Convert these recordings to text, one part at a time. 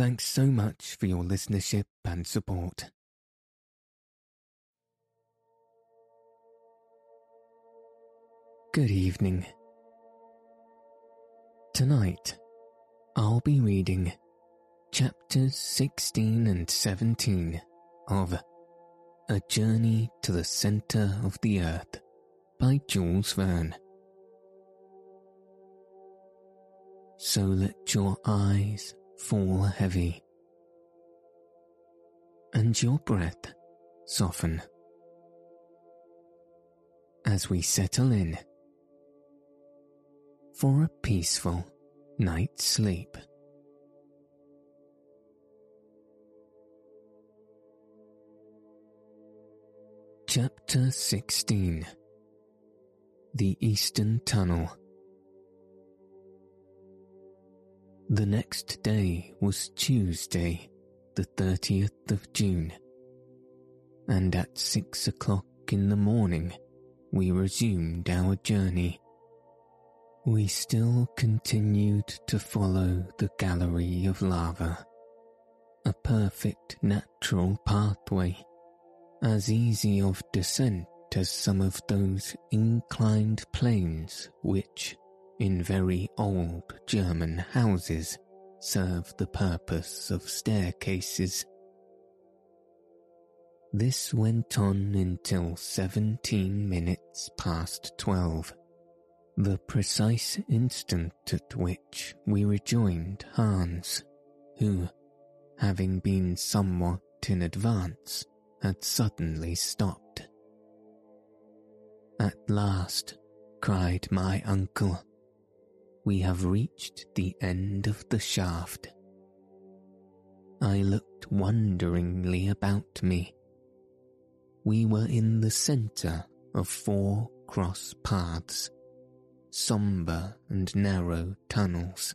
Thanks so much for your listenership and support. Good evening. Tonight, I'll be reading chapters 16 and 17 of A Journey to the Center of the Earth by Jules Verne. So let your eyes fall heavy, and your breath soften. As we settle in for a peaceful night's sleep. Chapter 16 The Eastern Tunnel The next day was Tuesday, the 30th of June, and at six o'clock in the morning we resumed our journey. We still continued to follow the gallery of lava, a perfect natural pathway, as easy of descent as some of those inclined planes which, in very old German houses serve the purpose of staircases. This went on until seventeen minutes past twelve, the precise instant at which we rejoined Hans, who, having been somewhat in advance, had suddenly stopped. At last, cried my uncle, we have reached the end of the shaft. I looked wonderingly about me. We were in the centre of four cross paths, sombre and narrow tunnels.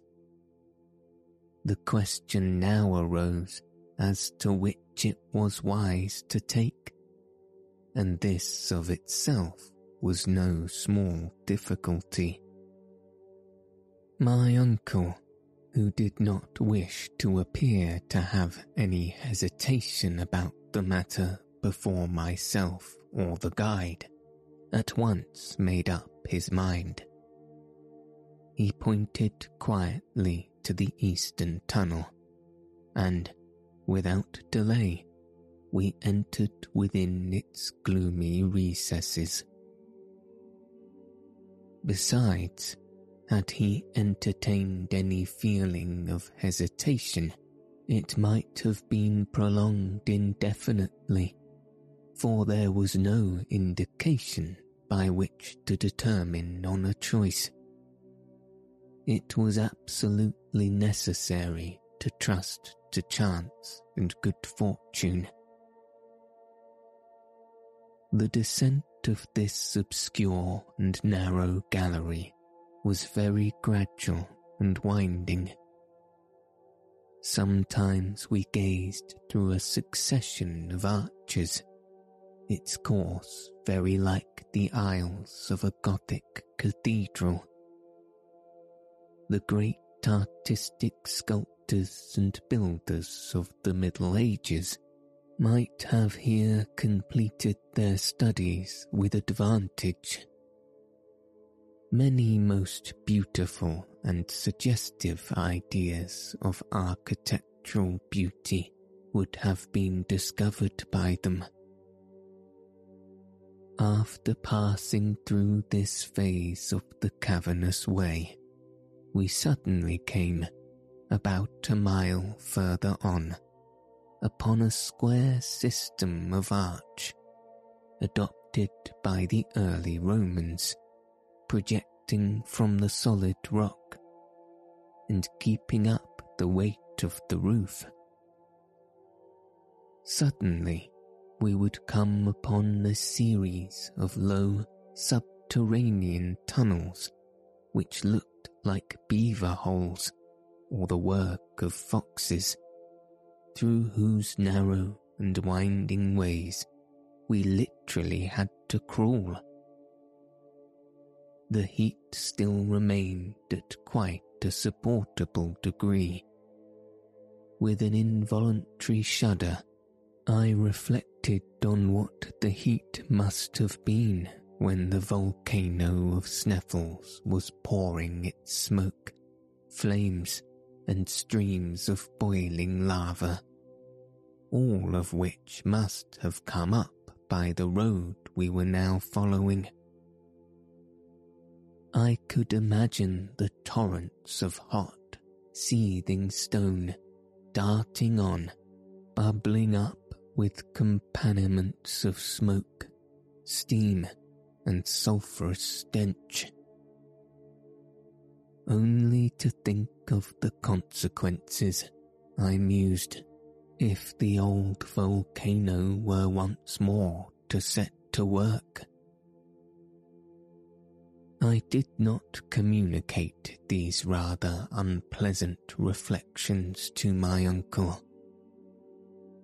The question now arose as to which it was wise to take, and this of itself was no small difficulty. My uncle, who did not wish to appear to have any hesitation about the matter before myself or the guide, at once made up his mind. He pointed quietly to the eastern tunnel, and, without delay, we entered within its gloomy recesses. Besides, had he entertained any feeling of hesitation, it might have been prolonged indefinitely, for there was no indication by which to determine on a choice. It was absolutely necessary to trust to chance and good fortune. The descent of this obscure and narrow gallery was very gradual and winding. Sometimes we gazed through a succession of arches, its course very like the aisles of a Gothic cathedral. The great artistic sculptors and builders of the Middle Ages might have here completed their studies with advantage many most beautiful and suggestive ideas of architectural beauty would have been discovered by them. After passing through this phase of the cavernous way, we suddenly came, about a mile further on, upon a square system of arch, adopted by the early Romans projecting from the solid rock, and keeping up the weight of the roof. Suddenly, we would come upon a series of low subterranean tunnels which looked like beaver holes or the work of foxes, through whose narrow and winding ways we literally had to crawl. The heat still remained at quite a supportable degree. With an involuntary shudder, I reflected on what the heat must have been when the volcano of Sneffels was pouring its smoke, flames, and streams of boiling lava, all of which must have come up by the road we were now following. I could imagine the torrents of hot, seething stone darting on, bubbling up with companionments of smoke, steam, and sulphurous stench. Only to think of the consequences, I mused, if the old volcano were once more to set to work. I did not communicate these rather unpleasant reflections to my uncle.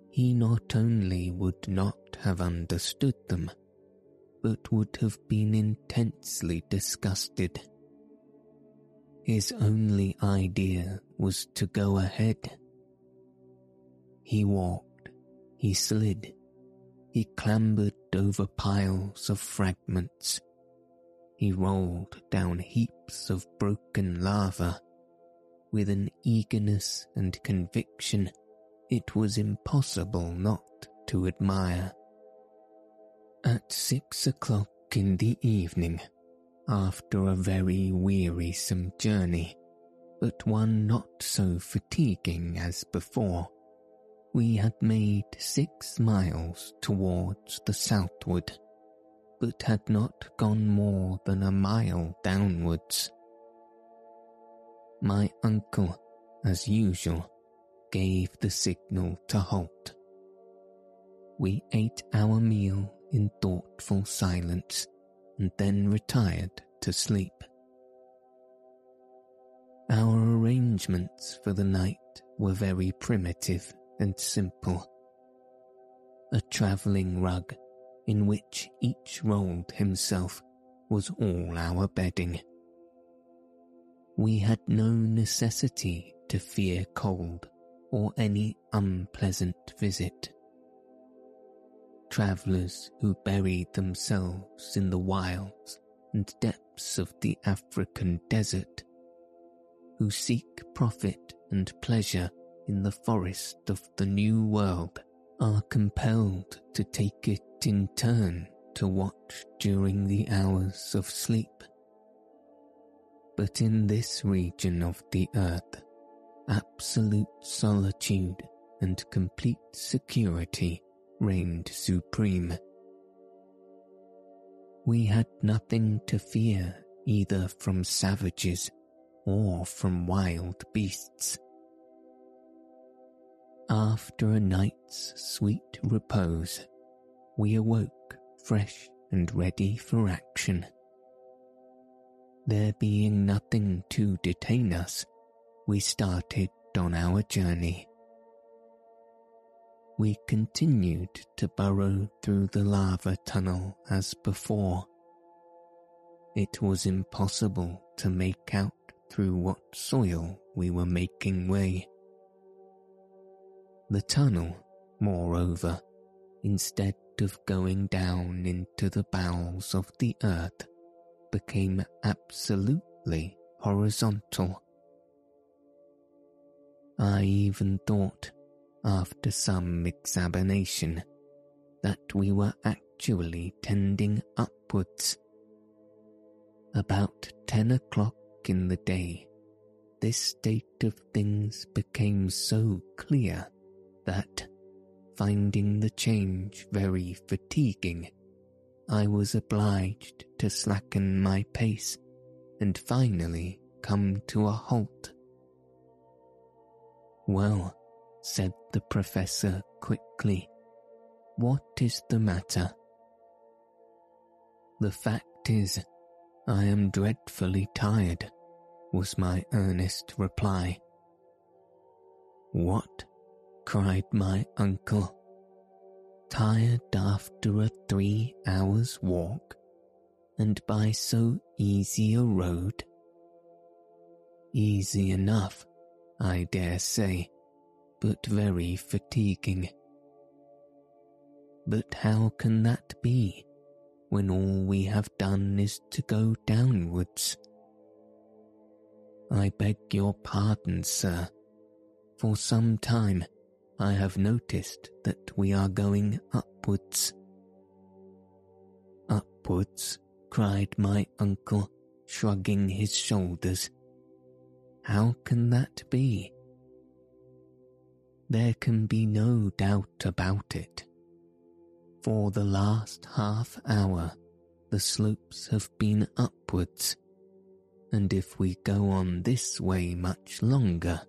He not only would not have understood them, but would have been intensely disgusted. His only idea was to go ahead. He walked, he slid, he clambered over piles of fragments. He rolled down heaps of broken lava with an eagerness and conviction it was impossible not to admire. At six o'clock in the evening, after a very wearisome journey, but one not so fatiguing as before, we had made six miles towards the southward, but had not gone more than a mile downwards. My uncle, as usual, gave the signal to halt. We ate our meal in thoughtful silence and then retired to sleep. Our arrangements for the night were very primitive and simple. A travelling rug in which each rolled himself was all our bedding. We had no necessity to fear cold or any unpleasant visit travellers who buried themselves in the wilds and depths of the African desert, who seek profit and pleasure in the forest of the New World, are compelled to take it in turn to watch during the hours of sleep. But in this region of the earth, absolute solitude and complete security reigned supreme. We had nothing to fear either from savages or from wild beasts. After a night's sweet repose, we awoke fresh and ready for action. There being nothing to detain us, we started on our journey we continued to burrow through the lava tunnel as before. It was impossible to make out through what soil we were making way. The tunnel, moreover, instead of going down into the bowels of the earth, became absolutely horizontal. I even thought after some examination that we were actually tending upwards. About ten o'clock in the day, this state of things became so clear that, finding the change very fatiguing, I was obliged to slacken my pace and finally come to a halt Well, said the professor quickly, what is the matter? The fact is, I am dreadfully tired, was my earnest reply. What? Cried my uncle. Tired after a three hours' walk, and by so easy a road? Easy enough, I dare say, but very fatiguing. But how can that be, when all we have done is to go downwards? I beg your pardon, sir. For some time I have noticed that we are going upwards. Upwards, cried my uncle, shrugging his shoulders. How can that be? There can be no doubt about it. For the last half hour, the slopes have been upwards, and if we go on this way much longer,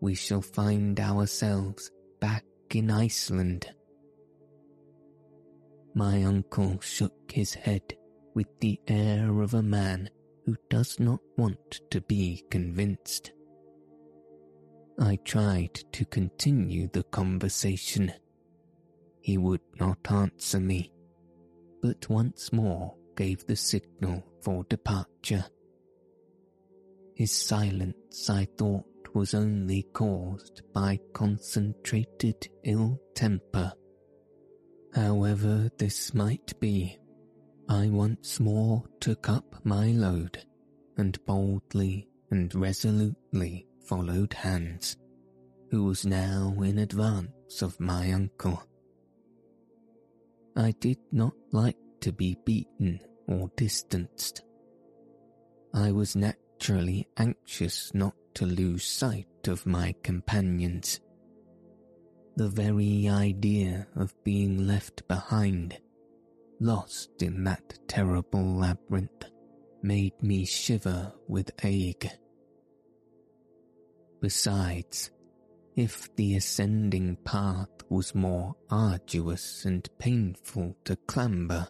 we shall find ourselves back in Iceland. My uncle shook his head with the air of a man who does not want to be convinced. I tried to continue the conversation he would not answer me, but once more gave the signal for departure. His silence, I thought, was only caused by concentrated ill temper. However this might be, I once more took up my load and boldly and resolutely followed Hans, who was now in advance of my uncle. I did not like to be beaten or distanced. I was naturally anxious not to lose sight of my companions. The very idea of being left behind, lost in that terrible labyrinth, made me shiver with ague. Besides, if the ascending path was more arduous and painful to clamber,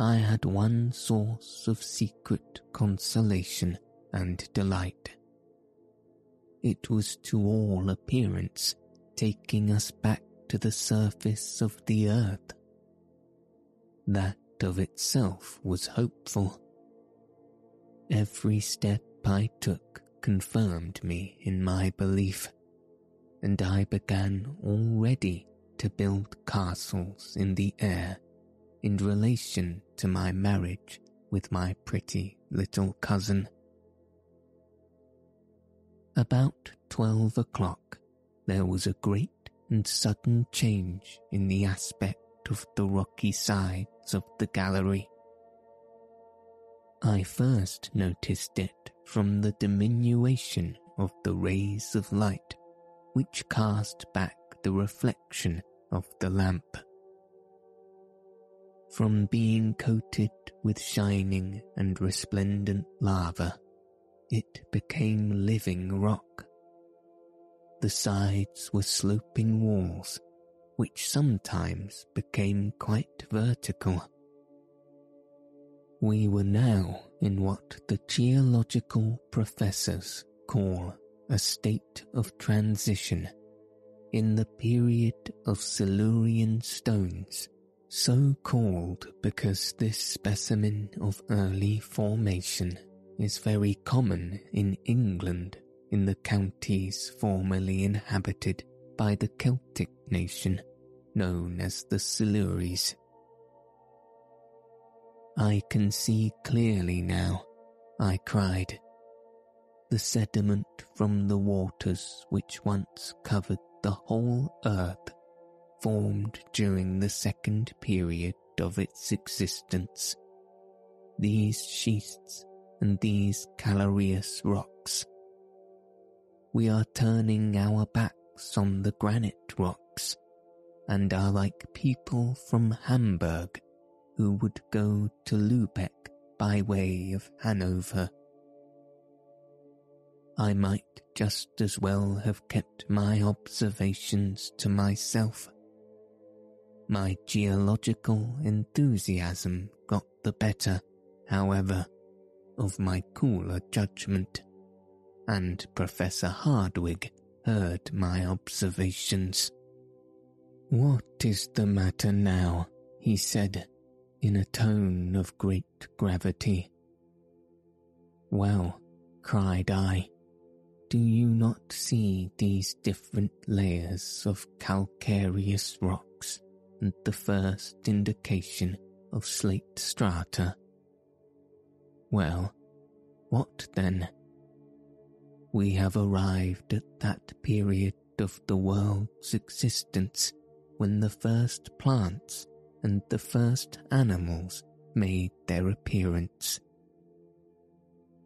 I had one source of secret consolation and delight. It was to all appearance taking us back to the surface of the earth. That of itself was hopeful. Every step I took confirmed me in my belief and I began already to build castles in the air in relation to my marriage with my pretty little cousin. About twelve o'clock, there was a great and sudden change in the aspect of the rocky sides of the gallery. I first noticed it from the diminution of the rays of light which cast back the reflection of the lamp. From being coated with shining and resplendent lava, it became living rock. The sides were sloping walls, which sometimes became quite vertical. We were now in what the geological professors call a state of transition in the period of Silurian stones, so called because this specimen of early formation is very common in England in the counties formerly inhabited by the Celtic nation known as the Silures. I can see clearly now, I cried, the sediment from the waters which once covered the whole earth formed during the second period of its existence. These schists and these calcareous rocks. We are turning our backs on the granite rocks and are like people from Hamburg who would go to Lubeck by way of Hanover I might just as well have kept my observations to myself. My geological enthusiasm got the better, however, of my cooler judgment, and Professor Hardwigg heard my observations. What is the matter now? he said, in a tone of great gravity. Well, cried I, do you not see these different layers of calcareous rocks and the first indication of slate strata? Well, what then? We have arrived at that period of the world's existence when the first plants and the first animals made their appearance.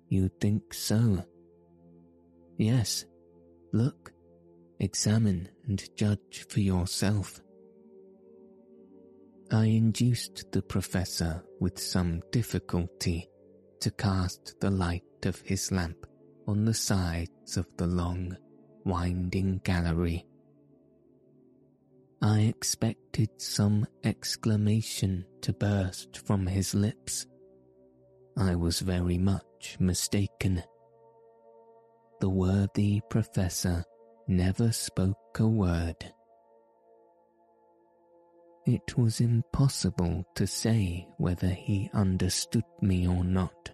You think so? Yes, look, examine and judge for yourself. I induced the professor with some difficulty to cast the light of his lamp on the sides of the long, winding gallery. I expected some exclamation to burst from his lips. I was very much mistaken. The worthy professor never spoke a word. It was impossible to say whether he understood me or not.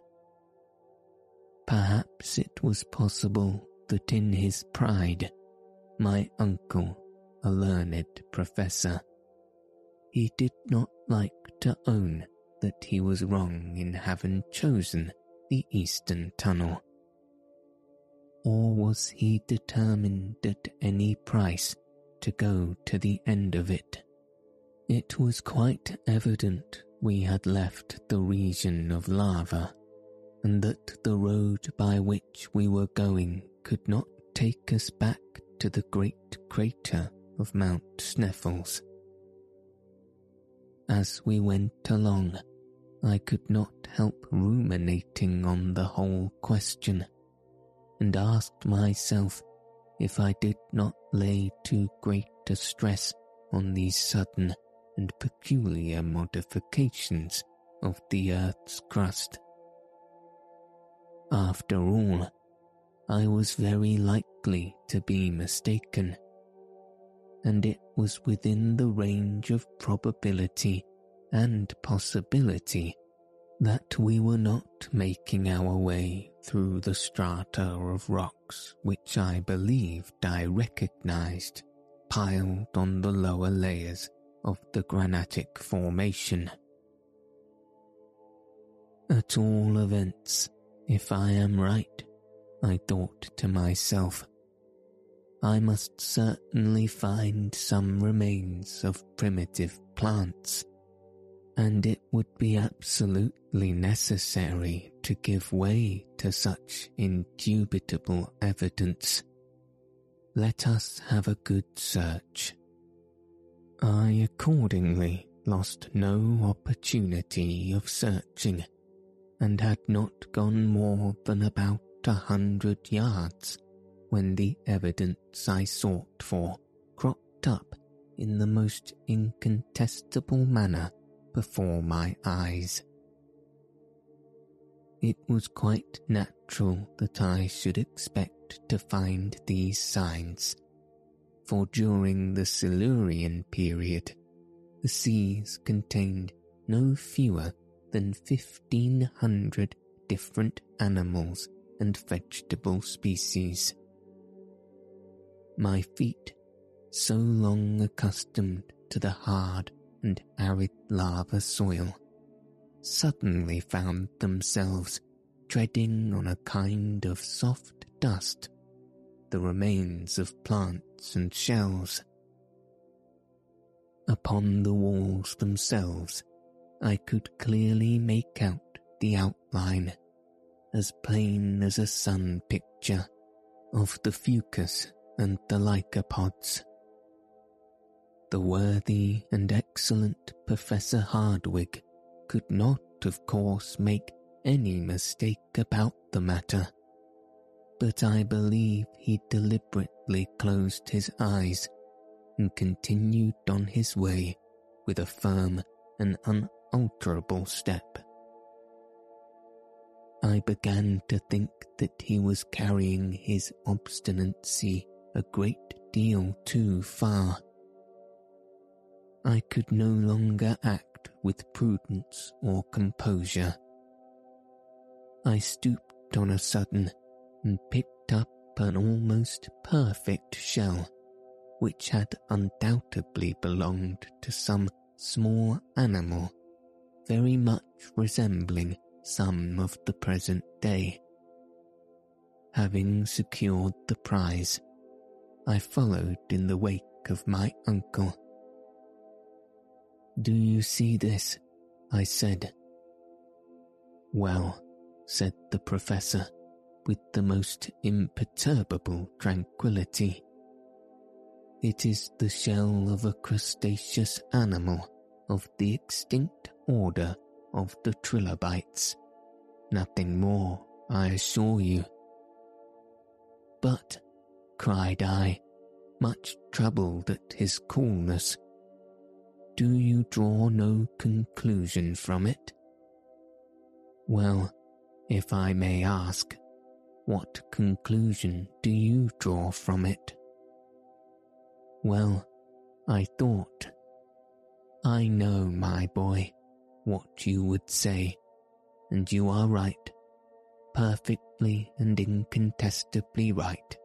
Perhaps it was possible that in his pride, my uncle, a learned professor, he did not like to own that he was wrong in having chosen the eastern tunnel. Or was he determined at any price to go to the end of it? It was quite evident we had left the region of lava, and that the road by which we were going could not take us back to the great crater of Mount Sneffels. As we went along, I could not help ruminating on the whole question, and asked myself if I did not lay too great a stress on these sudden and peculiar modifications of the earth's crust. After all, I was very likely to be mistaken, and it was within the range of probability and possibility that we were not making our way through the strata of rocks which I believed I recognized piled on the lower layers of the granitic formation. At all events, if I am right, I thought to myself, I must certainly find some remains of primitive plants and it would be absolutely necessary to give way to such indubitable evidence. Let us have a good search. I accordingly lost no opportunity of searching, and had not gone more than about a hundred yards when the evidence I sought for cropped up in the most incontestable manner before my eyes. It was quite natural that I should expect to find these signs, for during the Silurian period, the seas contained no fewer than fifteen hundred different animals and vegetable species. My feet, so long accustomed to the hard and arid lava soil, suddenly found themselves treading on a kind of soft dust, the remains of plants and shells. Upon the walls themselves, I could clearly make out the outline, as plain as a sun picture, of the fucus and the lycopods the worthy and excellent Professor Hardwigg could not, of course, make any mistake about the matter. But I believe he deliberately closed his eyes and continued on his way with a firm and unalterable step. I began to think that he was carrying his obstinacy a great deal too far. I could no longer act with prudence or composure. I stooped on a sudden and picked up an almost perfect shell, which had undoubtedly belonged to some small animal very much resembling some of the present day. Having secured the prize, I followed in the wake of my uncle. Do you see this? I said. Well, said the professor with the most imperturbable tranquillity. It is the shell of a crustaceous animal of the extinct order of the trilobites. Nothing more, I assure you. But, cried I, much troubled at his coolness, do you draw no conclusion from it? Well, if I may ask, what conclusion do you draw from it? Well, I thought. I know, my boy, what you would say, and you are right, perfectly and incontestably right.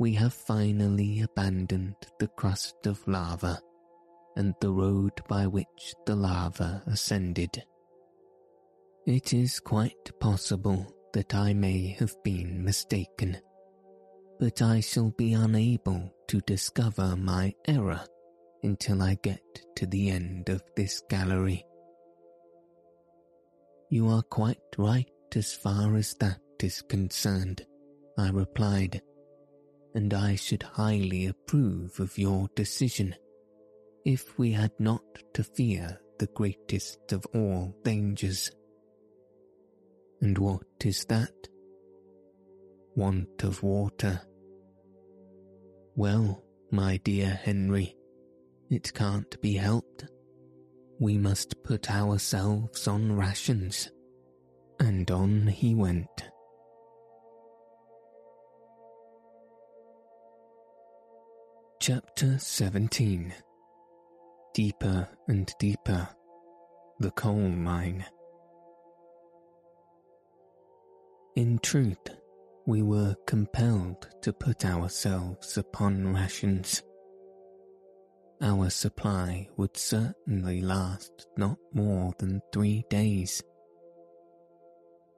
We have finally abandoned the crust of lava and the road by which the lava ascended. It is quite possible that I may have been mistaken, but I shall be unable to discover my error until I get to the end of this gallery. You are quite right as far as that is concerned, I replied, and I should highly approve of your decision if we had not to fear the greatest of all dangers. And what is that? Want of water. Well, my dear Henry, it can't be helped. We must put ourselves on rations. And on he went. Chapter 17 Deeper and Deeper The Coal Mine In truth, we were compelled to put ourselves upon rations. Our supply would certainly last not more than three days.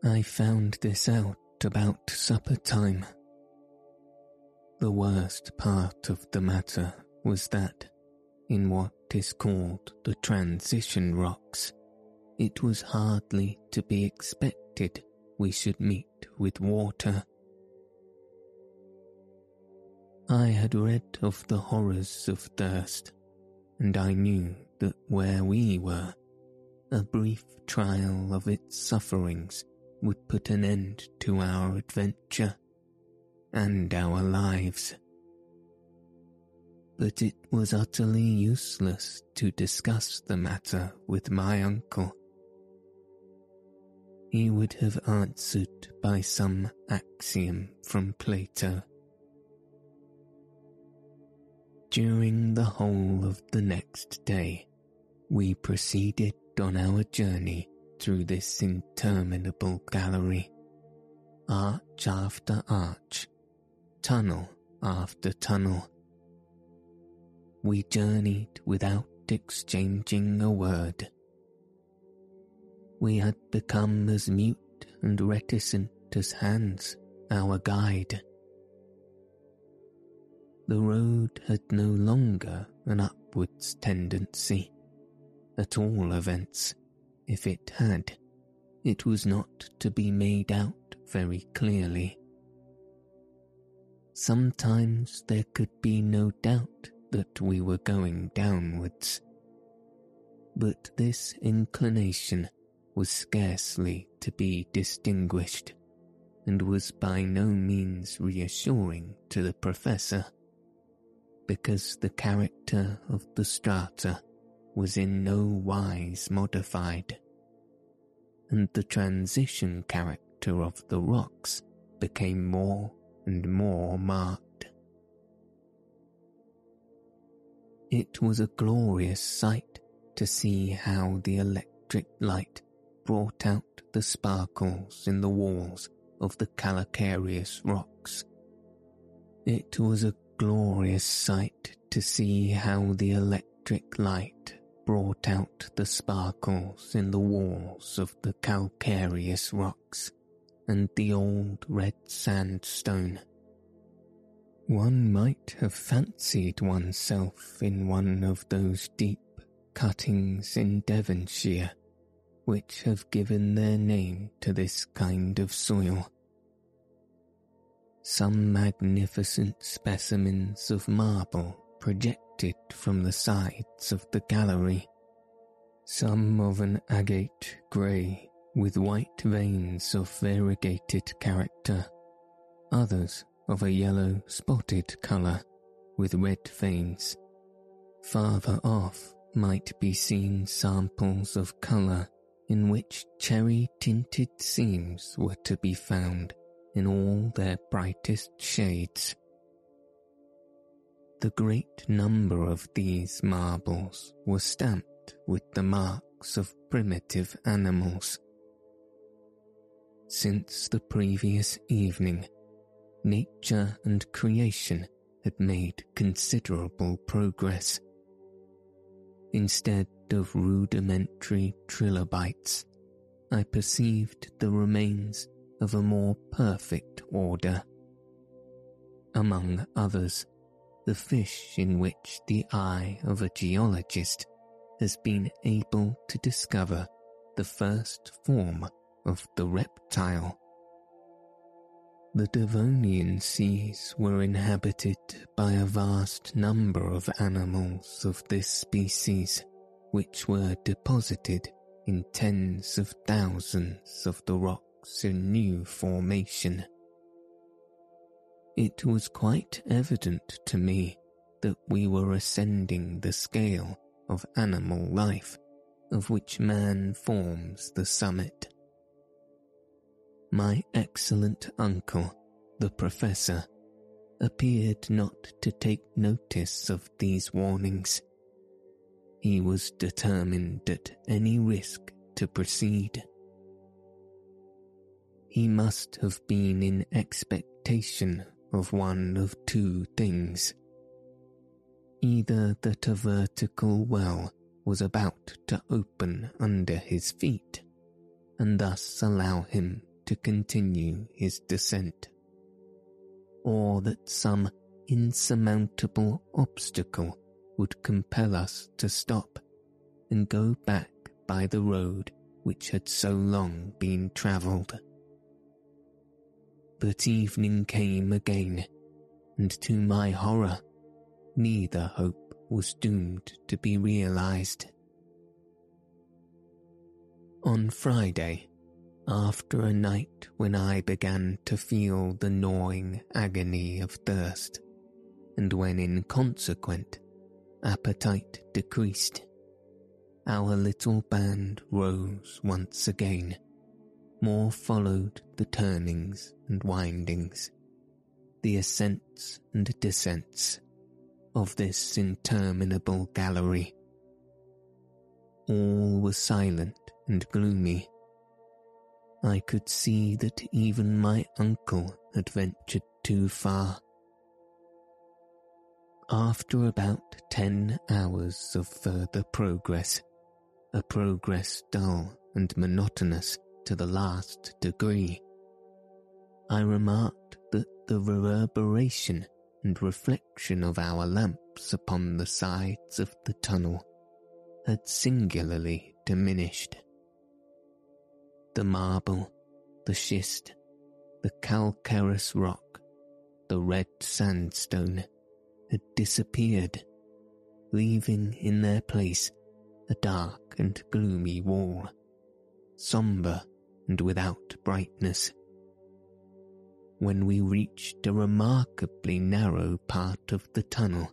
I found this out about supper time. The worst part of the matter was that, in what is called the transition rocks, it was hardly to be expected we should meet with water. I had read of the horrors of thirst, and I knew that where we were, a brief trial of its sufferings would put an end to our adventure and our lives. But it was utterly useless to discuss the matter with my uncle. He would have answered by some axiom from Plato during the whole of the next day, we proceeded on our journey through this interminable gallery, arch after arch, tunnel after tunnel. We journeyed without exchanging a word. We had become as mute and reticent as Hans, our guide the road had no longer an upwards tendency. At all events, if it had, it was not to be made out very clearly. Sometimes there could be no doubt that we were going downwards. But this inclination was scarcely to be distinguished, and was by no means reassuring to the professor, because the character of the strata was in no wise modified, and the transition character of the rocks became more and more marked. It was a glorious sight to see how the electric light brought out the sparkles in the walls of the calcareous rocks. It was a glorious sight to see how the electric light brought out the sparkles in the walls of the calcareous rocks and the old red sandstone. One might have fancied oneself in one of those deep cuttings in Devonshire which have given their name to this kind of soil. Some magnificent specimens of marble projected from the sides of the gallery, some of an agate grey with white veins of variegated character, others of a yellow spotted colour with red veins. Farther off might be seen samples of colour in which cherry tinted seams were to be found in all their brightest shades. The great number of these marbles were stamped with the marks of primitive animals. Since the previous evening, nature and creation had made considerable progress. Instead of rudimentary trilobites, I perceived the remains of a more perfect order. Among others, the fish in which the eye of a geologist has been able to discover the first form of the reptile. The Devonian seas were inhabited by a vast number of animals of this species which were deposited in tens of thousands of the rocks in new formation. It was quite evident to me that we were ascending the scale of animal life of which man forms the summit. My excellent uncle, the professor, appeared not to take notice of these warnings he was determined at any risk to proceed. He must have been in expectation of one of two things. Either that a vertical well was about to open under his feet, and thus allow him to continue his descent, or that some insurmountable obstacle would compel us to stop and go back by the road which had so long been travelled. But evening came again, and to my horror, neither hope was doomed to be realized. On Friday, after a night when I began to feel the gnawing agony of thirst, and when in consequence appetite decreased. Our little band rose once again. More followed the turnings and windings, the ascents and descents of this interminable gallery. All was silent and gloomy. I could see that even my uncle had ventured too far after about ten hours of further progress, a progress dull and monotonous to the last degree, I remarked that the reverberation and reflection of our lamps upon the sides of the tunnel had singularly diminished. The marble, the schist, the calcareous rock, the red sandstone, had disappeared, leaving in their place a dark and gloomy wall, sombre and without brightness. when we reached a remarkably narrow part of the tunnel,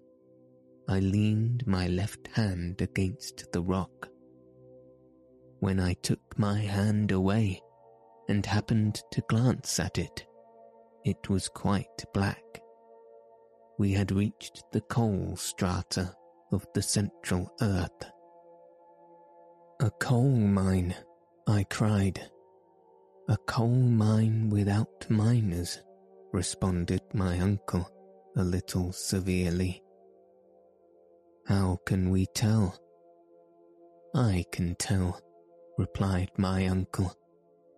I leaned my left hand against the rock. When I took my hand away and happened to glance at it, it was quite black. We had reached the coal strata of the central earth. A coal mine, I cried. A coal mine without miners, responded my uncle a little severely. How can we tell? I can tell, replied my uncle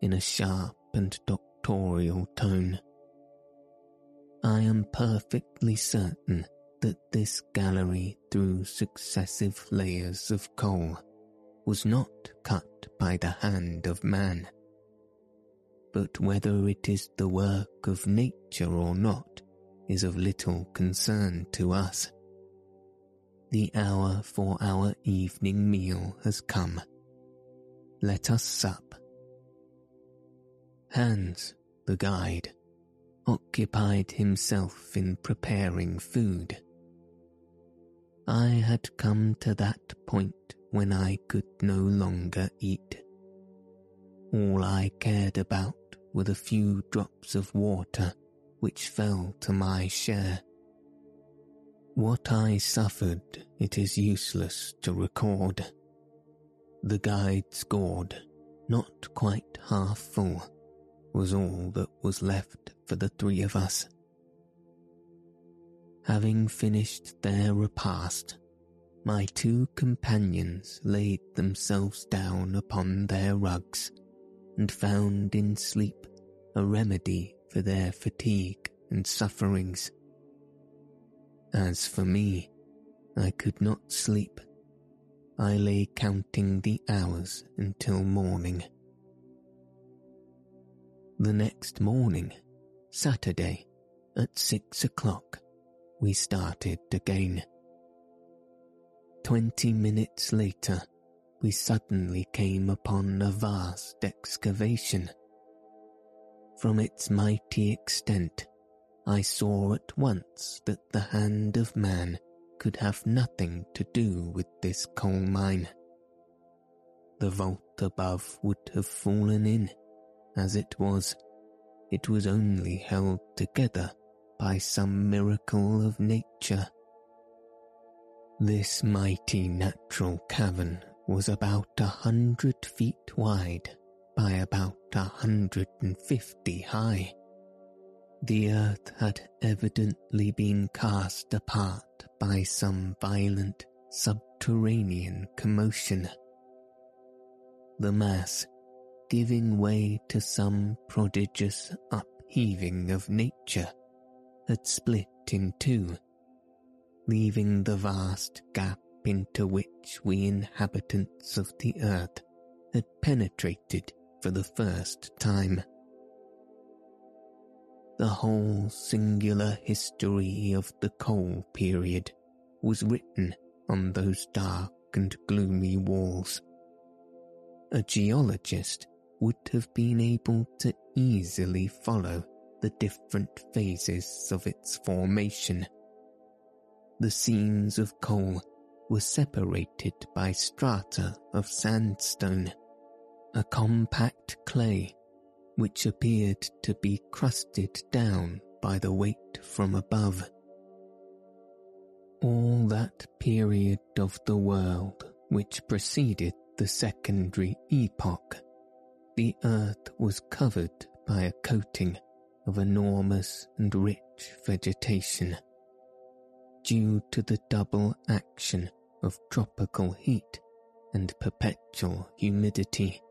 in a sharp and doctorial tone. I am perfectly certain that this gallery through successive layers of coal was not cut by the hand of man. But whether it is the work of nature or not is of little concern to us. The hour for our evening meal has come. Let us sup. Hans, the guide, occupied himself in preparing food. I had come to that point when I could no longer eat. All I cared about were the few drops of water which fell to my share. What I suffered it is useless to record. The guide's gourd, not quite half full, was all that was left for the three of us. Having finished their repast, my two companions laid themselves down upon their rugs and found in sleep a remedy for their fatigue and sufferings. As for me, I could not sleep. I lay counting the hours until morning. The next morning, Saturday, at six o'clock, we started again. Twenty minutes later, we suddenly came upon a vast excavation. From its mighty extent, I saw at once that the hand of man could have nothing to do with this coal mine. The vault above would have fallen in as it was, it was only held together by some miracle of nature. This mighty natural cavern was about a hundred feet wide by about a hundred and fifty high. The earth had evidently been cast apart by some violent subterranean commotion. The mass giving way to some prodigious upheaving of nature, had split in two, leaving the vast gap into which we inhabitants of the earth had penetrated for the first time. The whole singular history of the coal period was written on those dark and gloomy walls. A geologist would have been able to easily follow the different phases of its formation. The seams of coal were separated by strata of sandstone, a compact clay which appeared to be crusted down by the weight from above. All that period of the world which preceded the secondary epoch the earth was covered by a coating of enormous and rich vegetation. Due to the double action of tropical heat and perpetual humidity.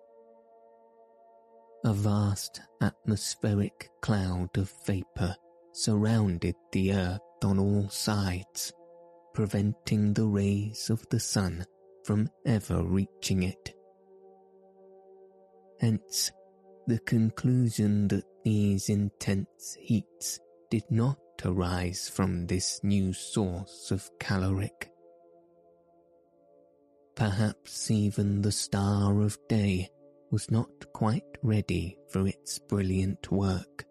A vast atmospheric cloud of vapour surrounded the earth on all sides, preventing the rays of the sun from ever reaching it. Hence, the conclusion that these intense heats did not arise from this new source of caloric. Perhaps even the star of day was not quite ready for its brilliant work,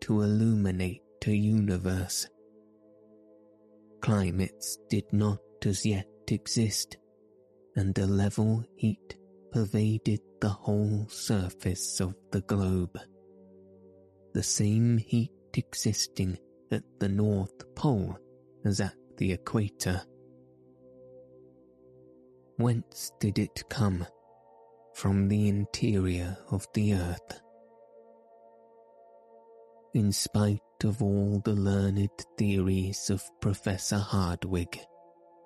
to illuminate a universe. Climates did not as yet exist, and a level heat pervaded the whole surface of the globe. The same heat existing at the North Pole as at the equator. Whence did it come? From the interior of the earth. In spite of all the learned theories of Professor Hardwigg,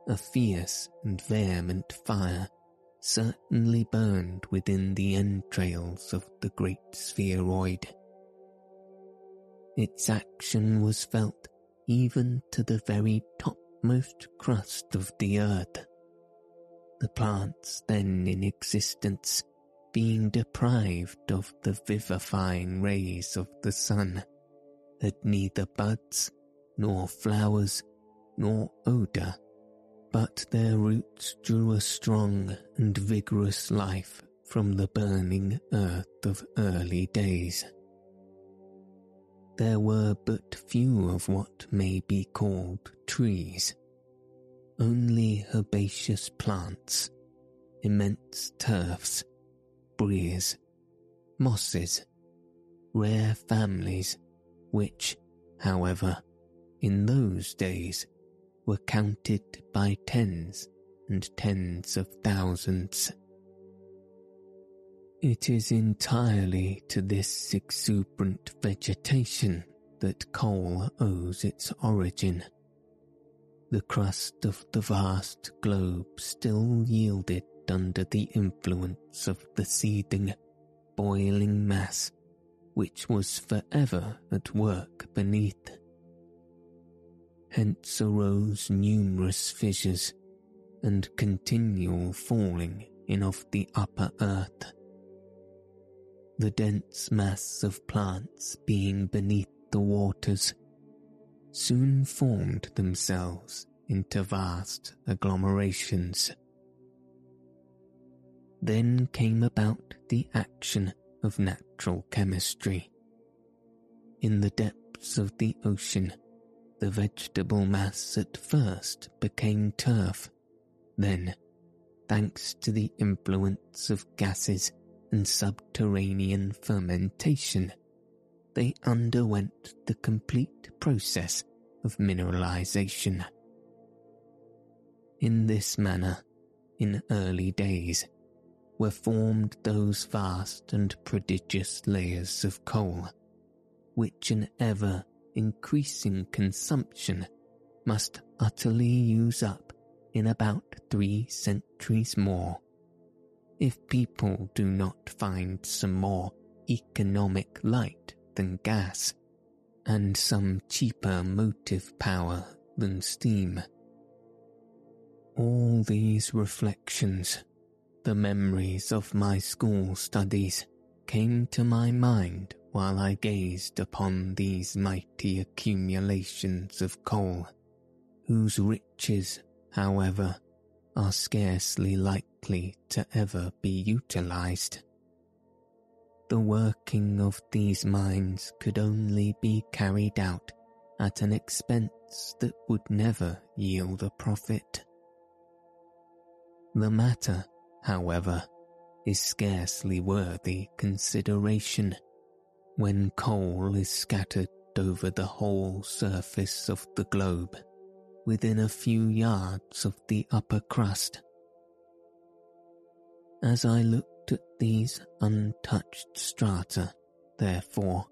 a fierce and vehement fire certainly burned within the entrails of the great spheroid. Its action was felt even to the very topmost crust of the earth. The plants then in existence being deprived of the vivifying rays of the sun, had neither buds, nor flowers, nor odour but their roots drew a strong and vigorous life from the burning earth of early days. There were but few of what may be called trees, only herbaceous plants, immense turfs, briers, mosses, rare families, which, however, in those days were counted by tens and tens of thousands. It is entirely to this exuberant vegetation that coal owes its origin. The crust of the vast globe still yielded under the influence of the seething, boiling mass which was forever at work beneath. Hence arose numerous fissures and continual falling in of the upper earth. The dense mass of plants being beneath the waters soon formed themselves into vast agglomerations. Then came about the action of natural chemistry. In the depths of the ocean, the vegetable mass at first became turf. Then, thanks to the influence of gases and subterranean fermentation, they underwent the complete process of mineralization. In this manner, in early days, were formed those vast and prodigious layers of coal, which an ever increasing consumption must utterly use up in about three centuries more. If people do not find some more economic light than gas, and some cheaper motive power than steam. All these reflections, the memories of my school studies, came to my mind while I gazed upon these mighty accumulations of coal, whose riches, however, are scarcely likely to ever be utilized. The working of these mines could only be carried out at an expense that would never yield a profit. The matter, however, is scarcely worthy consideration when coal is scattered over the whole surface of the globe within a few yards of the upper crust. As I looked at these untouched strata, therefore,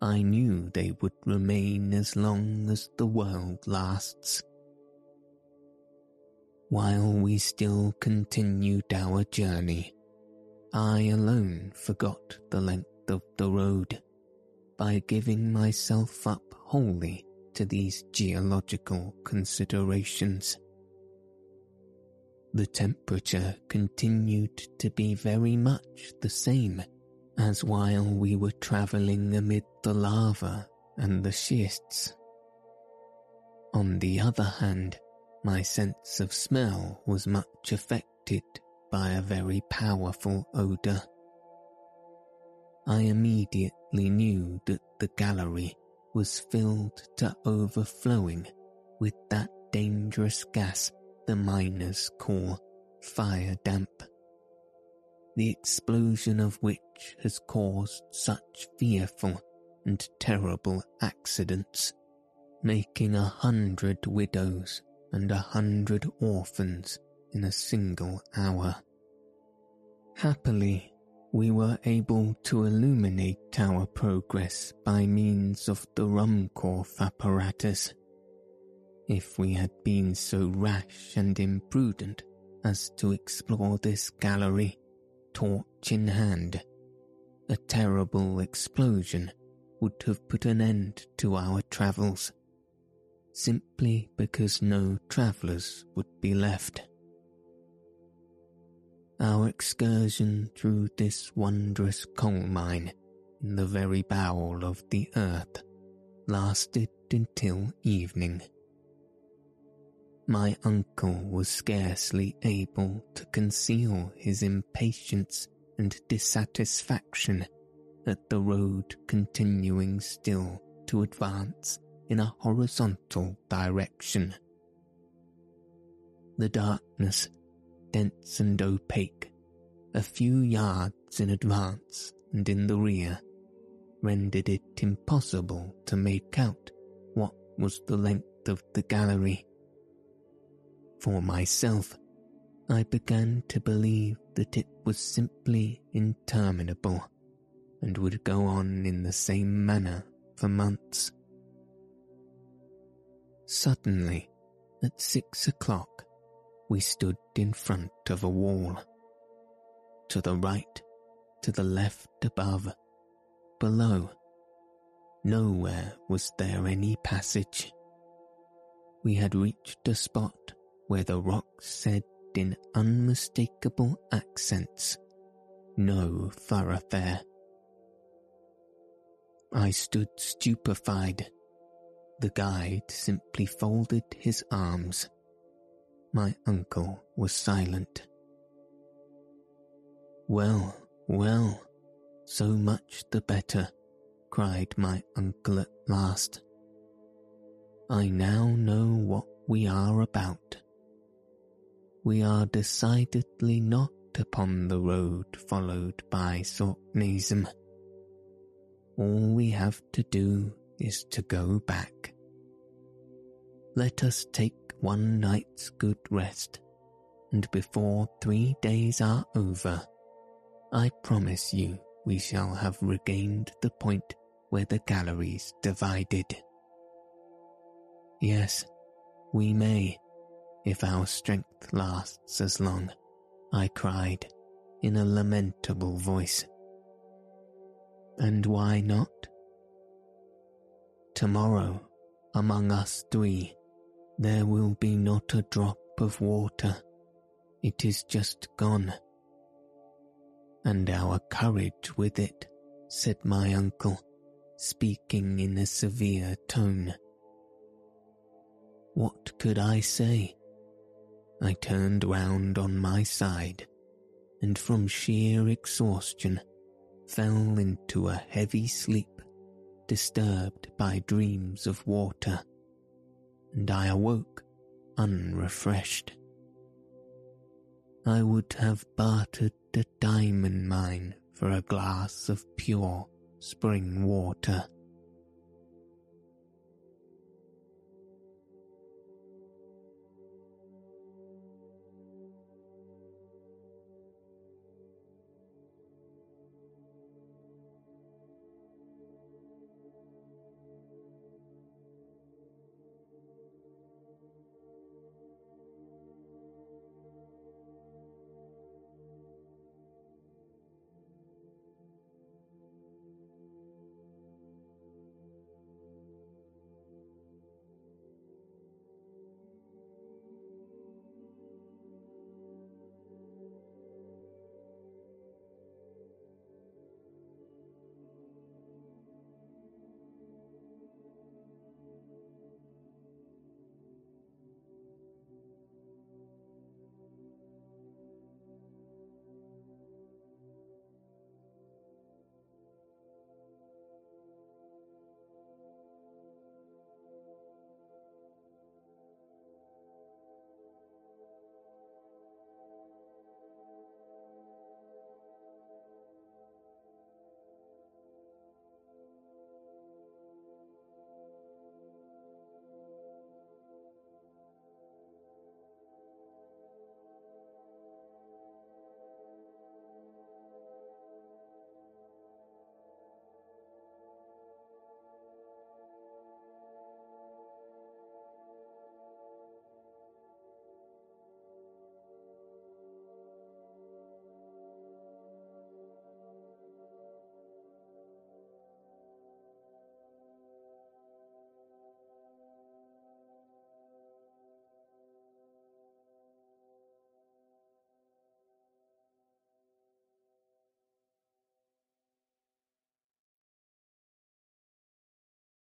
I knew they would remain as long as the world lasts. While we still continued our journey, I alone forgot the length of the road by giving myself up wholly to these geological considerations. The temperature continued to be very much the same as while we were travelling amid the lava and the schists. On the other hand, my sense of smell was much affected by a very powerful odour I immediately knew that the gallery was filled to overflowing with that dangerous gas the miners call fire damp, the explosion of which has caused such fearful and terrible accidents, making a hundred widows and a hundred orphans in a single hour. Happily, we were able to illuminate our progress by means of the Ruhmkorff apparatus. If we had been so rash and imprudent as to explore this gallery, torch in hand, a terrible explosion would have put an end to our travels, simply because no travellers would be left. Our excursion through this wondrous coal mine in the very bowel of the earth lasted until evening. My uncle was scarcely able to conceal his impatience and dissatisfaction at the road continuing still to advance in a horizontal direction. The darkness dense and opaque, a few yards in advance and in the rear, rendered it impossible to make out what was the length of the gallery. For myself, I began to believe that it was simply interminable and would go on in the same manner for months. Suddenly, at six o'clock, we stood in front of a wall. To the right, to the left above, below, nowhere was there any passage. We had reached a spot where the rocks said in unmistakable accents, no thoroughfare. I stood stupefied. The guide simply folded his arms my uncle was silent. Well, well, so much the better, cried my uncle at last. I now know what we are about. We are decidedly not upon the road followed by Saknussemm. All we have to do is to go back. Let us take one night's good rest, and before three days are over, I promise you we shall have regained the point where the galleries divided. Yes, we may, if our strength lasts as long, I cried in a lamentable voice. And why not? Tomorrow, among us three, there will be not a drop of water. It is just gone. And our courage with it, said my uncle, speaking in a severe tone. What could I say? I turned round on my side, and from sheer exhaustion fell into a heavy sleep, disturbed by dreams of water and I awoke unrefreshed. I would have bartered a diamond mine for a glass of pure spring water.